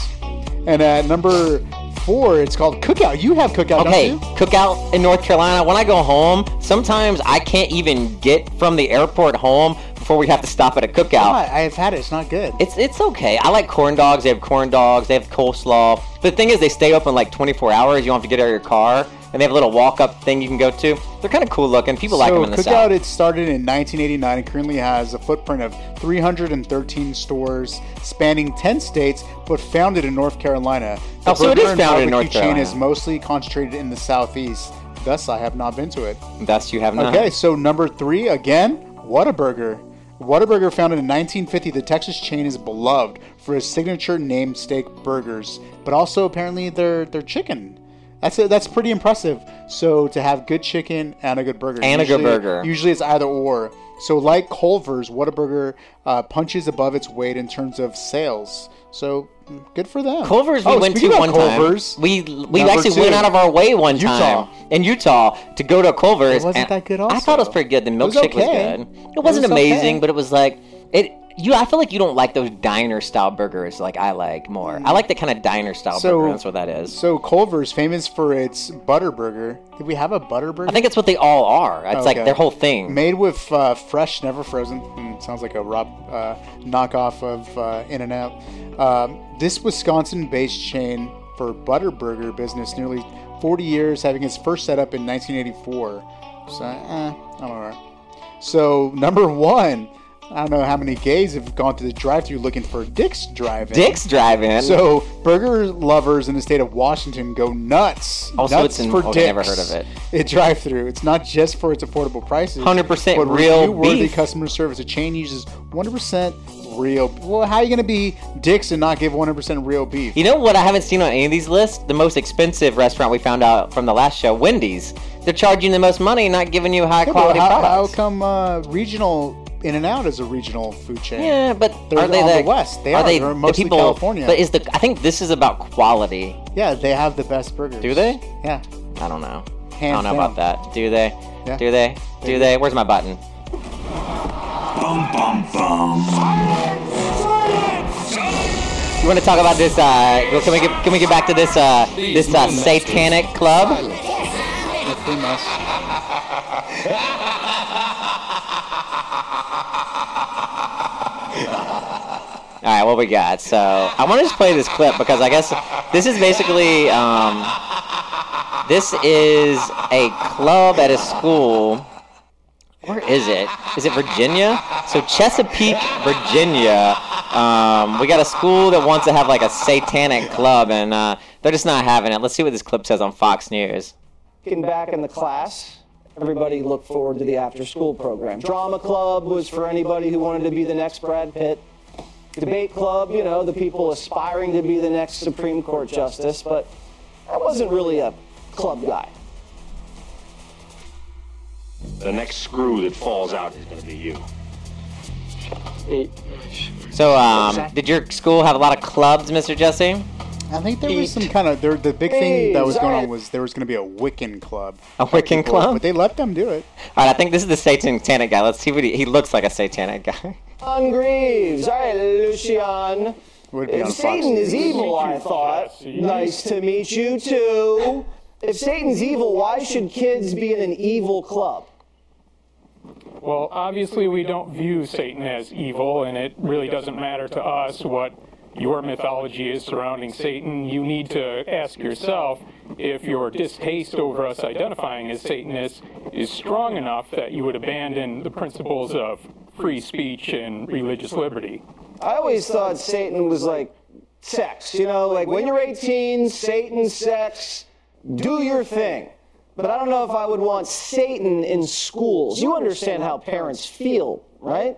And at number four, it's called Cookout. You have Cookout, Okay, cookout in North Carolina. When I go home, sometimes I can't even get from the airport home before we have to stop at a cookout. Why? I have had it. It's not good. It's it's okay. I like corn dogs. They have corn dogs. They have coleslaw. But the thing is, they stay open like 24 hours. You don't have to get out of your car, and they have a little walk-up thing you can go to. They're kind of cool looking. People like so them in the Cookout, south. it started in 1989 and currently has a footprint of 313 stores spanning 10 states, but founded in North Carolina. The Oh, so it is founded in North barbecue chain is mostly concentrated in the southeast. Thus, I have not been to it. Thus, you have not. Okay, so number three again, Whataburger. Whataburger, founded in 1950, the Texas chain is beloved for its signature namesake burgers, but also apparently their their chicken. That's that's pretty impressive. So to have good chicken and a good burger, And a good burger. Usually it's either or. So like Culver's, Whataburger uh, punches above its weight in terms of sales. So good for them. Culver's we Oh, went to one Culver's, time. We we number actually two, went out of our way one Utah. time in Utah to go to Culver's. It wasn't that good I thought it was pretty good. The It was milkshake was, good. It wasn't was amazing, okay. but it was like it. You, I feel like you don't like those diner style burgers like I like more. I like the kind of diner style burger. That's what that is. So Culver's famous for its butter burger. Did we have a butter burger? I think it's what they all are. It's like their whole thing. Made with uh, fresh, never frozen. Mm, sounds like a Rob uh, knockoff of uh, In and Out. Um, this Wisconsin-based chain for butter burger business nearly 40 years, having its first setup in 1984. So, eh, I don't know. So number one. I don't know how many gays have gone to the drive-through looking for Dick's Drive-In. Dick's Drive-In? So burger lovers in the state of Washington go nuts. Also, nuts it's in- for okay, Dick's. never heard of it. It drive-through. It's not just for its affordable prices. 100% but real worthy customer service. The chain uses 100% real. Well, how are you going to be Dick's and not give 100% real beef? You know what I haven't seen on any of these lists? The most expensive restaurant we found out from the last show, Wendy's. They're charging the most money, not giving you high Yeah, quality how, how come uh, regional In and Out is a regional food chain? Yeah, but They're are they on the, the West. They are are. they They're the mostly people? California. But is the I think this is about quality. Yeah, they have the best burgers. Do they? Yeah. I don't know. I don't know about that. Do they? Yeah. Do they? They Do do. they? Where's my button? Bum bum bum. You want to talk about this? Uh, well, can we get can we get back to this uh, this uh, satanic club? We must. All right, what we got? So I want to just play this clip because I guess this is basically um, this is a club at a school. Where is it? Is it Virginia? So Chesapeake, Virginia. Um, we got a school that wants to have like a satanic club, and uh, they're just not having it. Let's see what this clip says on Fox News. Getting back in the class, everybody looked forward to the after school program. Drama club was for anybody who wanted to be the next Brad Pitt. Debate club, you know, the people aspiring to be the next Supreme Court justice, but I wasn't really a club guy. The next screw that falls out is going to be you. So, um, did your school have a lot of clubs, Mr. Jesse? I think there was some kind of there, the big thing that was Hey, going on was there was going to be a Wiccan club. A Wiccan club? but they let them do it. All right, I think this is the satanic guy. Let's see what he, he looks like. A satanic guy. John Greaves. All right, Lucien. Would be on If Satan is evil, I thought. Nice to meet you too. If Satan's evil, why should kids be in an evil club? Well, obviously, we don't view Satan as evil, and it really doesn't matter to us what your mythology is surrounding Satan. You need to ask yourself if your distaste over us identifying as Satanists is strong enough that you would abandon the principles of free speech and religious liberty. I always thought Satan was like sex, you know, like when you're 18, Satan, sex, do your thing. But I don't know if I would want Satan in schools. You understand how parents feel, right?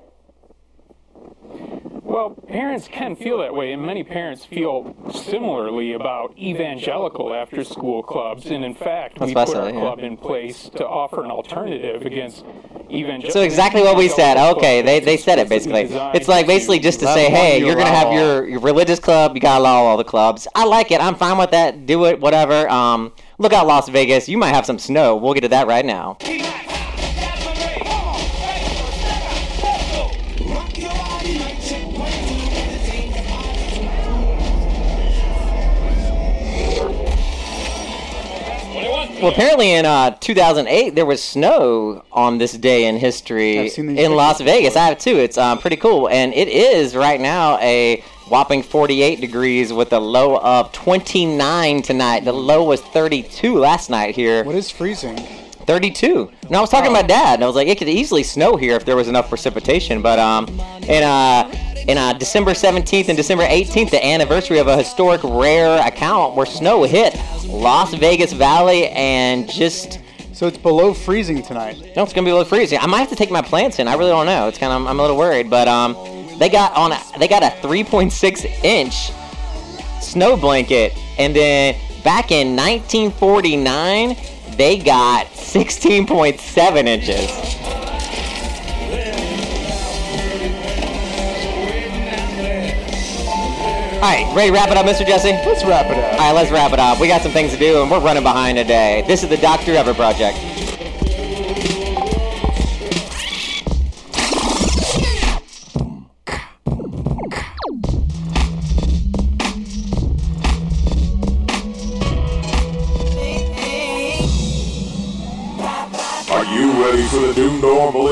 Well, parents can feel that way, and many parents feel similarly about evangelical after school clubs. And in fact, That's we put our yeah. club in place to offer an alternative against even. So exactly what we said. Okay, they, they said it basically. It's like basically just to say, hey, you're gonna have your, your religious club. You gotta allow all the clubs. I like it. I'm fine with that. Do it. Whatever. Um, look out, Las Vegas. You might have some snow. We'll get to that right now. Well, apparently in uh, 2008 there was snow on this day in history I've seen these in Las Vegas. I have too. It's um, pretty cool, and it is right now a whopping 48 degrees with a low of 29 tonight. The low was 32 last night here. What is freezing? 32. No, I was talking to my dad, and I was like, it could easily snow here if there was enough precipitation. But um, and uh, in uh, December 17th and December 18th, the anniversary of a historic rare account where snow hit Las Vegas Valley and just. So it's below freezing tonight. No, it's gonna be below freezing. I might have to take my plants in. I really don't know. It's kind of I'm a little worried, but um, they got on a, they got a 3.6 inch snow blanket, and then back in 1949 they got 16.7 inches. All right, ready to wrap it up, Mr. Jesse? Let's wrap it up. All right, let's wrap it up. We got some things to do, and we're running behind today. This is the Dr. Whoever Project.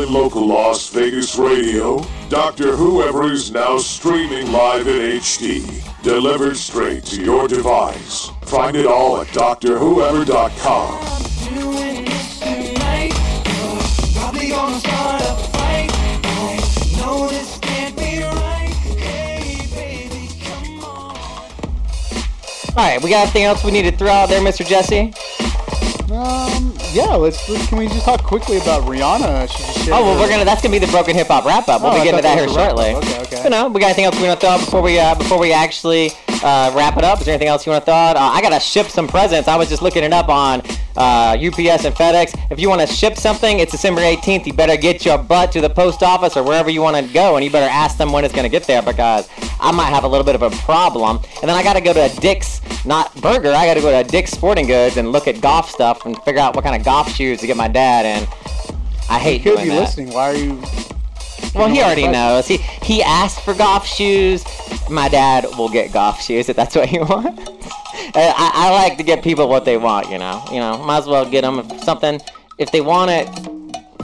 Normal in local Las Vegas radio? Doctor Whoever is now streaming live in HD, delivered straight to your device. Find it all at drwhoever.com. Probably gonna start a fight. I know this can't be right. Hey, baby, come on. All right, we got anything else we need to throw out there, Mr. Jesse? Um, yeah. Let's, let's. Can we just talk quickly about Rihanna? Oh well, her- we're gonna. That's gonna be the broken hip hop wrap up. We'll Oh, be getting to that here that was a wrap-up. shortly. Okay, okay. You know, we got anything else we want to throw out before we uh, before we actually uh, wrap it up? Is there anything else you want to throw out? Uh, I gotta ship some presents. I was just looking it up on uh, UPS and FedEx. If you want to ship something, it's December 18th. You better get your butt to the post office or wherever you want to go, and you better ask them when it's gonna get there because I might have a little bit of a problem. And then I gotta go to a Dick's, not Burger. I gotta go to a Dick's Sporting Goods and look at golf stuff and figure out what kind of golf shoes to get my dad. And I hate He could doing be that. listening. Why are you? Well, he already knows. He he asked for golf shoes. My dad will get golf shoes if that's what he wants. Uh, I, I like to get people what they want. You know. You know. Might as well get them something. If they want it,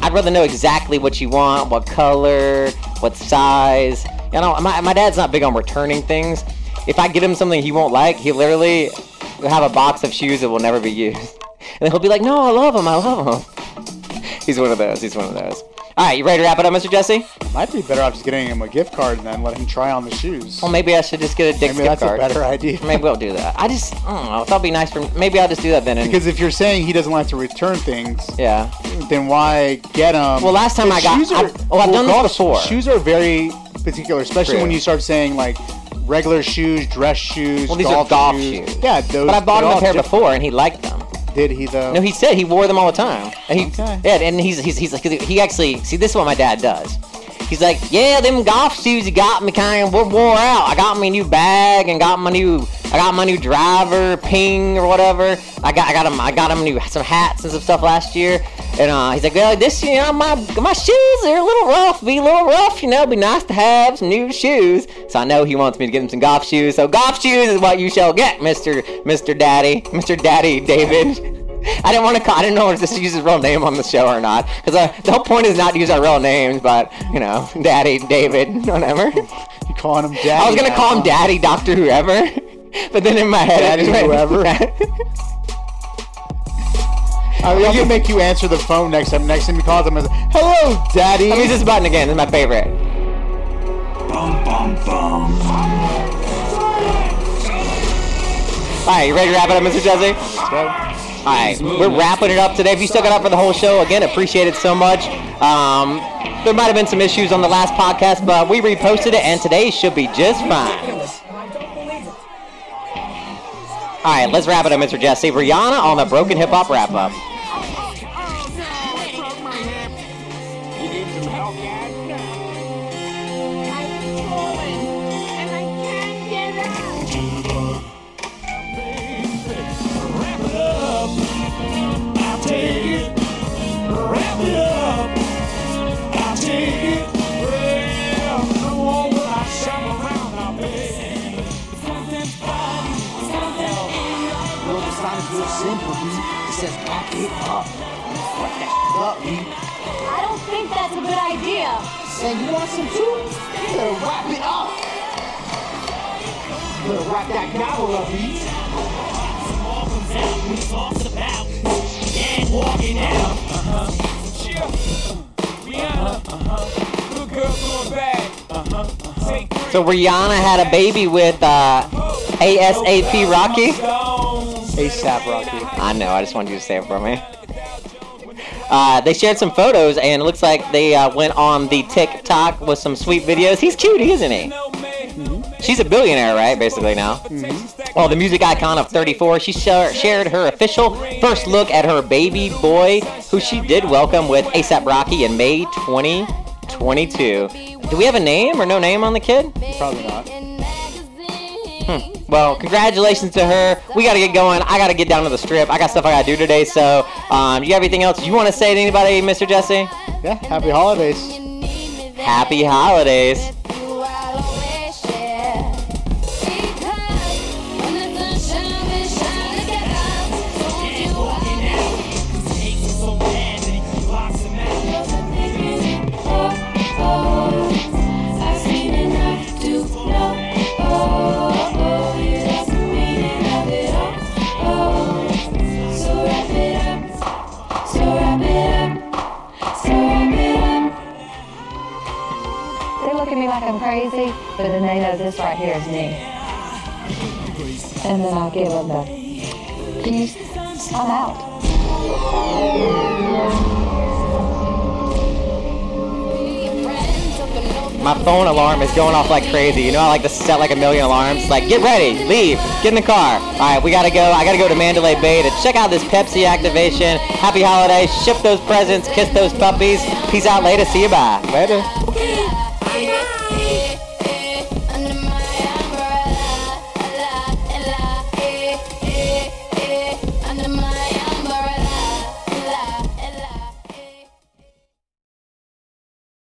I'd rather know exactly what you want, what color, what size. You know, my, my dad's not big on returning things. If I get him something he won't like, he literally will have a box of shoes that will never be used. And he'll be like, no, I love them, I love them. He's one of those, he's one of those. All right, you ready to wrap it up, Mr. Jesse? Might be better off just getting him a gift card and then let him try on the shoes. Well, maybe I should just get a Dick's card. Maybe gift that's a better idea. Maybe we'll do that. I just, I don't know. It'd be nice for. Maybe I'll just do that then. And, Because if you're saying he doesn't like to return things, yeah, then why get them? Well, last time I got- shoes are, oh, I've done this golf before. Shoes are very particular, especially True. when you start saying like regular shoes, dress shoes. well, these golf are golf shoes. shoes. Yeah, those. But I bought they're him a all pair different. before, and he liked them. Did he though? No, he said he wore them all the time, and he yeah, and he's he's he's like he actually see this is what my dad does. He's like, yeah, them golf shoes you got me kind of wore out. I got me a new bag and got my new I got my new driver ping or whatever. I got I got him I got him new some hats and some stuff last year. And uh, he's like, well, this you know my my shoes are a little rough, be a little rough, you know, be nice to have some new shoes. So I know he wants me to get him some golf shoes. So golf shoes is what you shall get, Mister Mister Daddy, Mister Daddy David. I didn't want to call. I didn't know if to use his real name on the show or not, because uh, the whole point is not to use our real names, but you know, Daddy, David, whatever. You calling him daddy? I was gonna now, call him? Daddy, Doctor Whoever, but then in my head, I Daddy just went, whoever? I mean, I'm gonna make you answer the phone next time. Next time he calls him, is hello, daddy. Let me use this button again. This is my favorite. Bum bum bum. All right, you ready to wrap it up, Mr. Jesse? All right, we're wrapping it up today. If you stuck it up for the whole show, again, appreciate it so much. Um, there might have been some issues on the last podcast, but we reposted it, and today should be just fine. All right, let's wrap it up, Mr. Jesse. Rihanna on the Broken Hip Hop Wrap Up. Says back up. What the up, B? I don't think that's a good idea. Say, you want some too? You better wrap it up. You better wrap that gavel up, B. we talked about and walking out. Rihanna. Good girl going back. Uh-huh. So Rihanna had a baby with uh, ASAP Rocky. ASAP Rocky. I know. I just wanted you to say it for me. Uh, they shared some photos, and it looks like they uh, went on the TikTok with some sweet videos. He's cute, isn't he? She's a billionaire, right? Basically now. Well, the music icon of 34, she shar- shared her official first look at her baby boy, who she did welcome with ASAP Rocky in May 2022. Do we have a name or no name on the kid? Probably not. Hmm. Well, congratulations to her. We got to get going. I got to get down to the strip. I got stuff I got to do today. So, um, you have anything else you want to say to anybody, Mr. Jesse? Yeah, happy holidays. Happy holidays. Crazy, but then they know this right here is me. And then I'll give them the peace. I'm out. My phone alarm is going off like crazy. You know, I like to set like a million alarms. Like, get ready, leave, get in the car. All right, we gotta go. I gotta go to Mandalay Bay to check out this Pepsi activation. Happy holidays. Ship those presents. Kiss those puppies. Peace out later. See you. Bye. Later.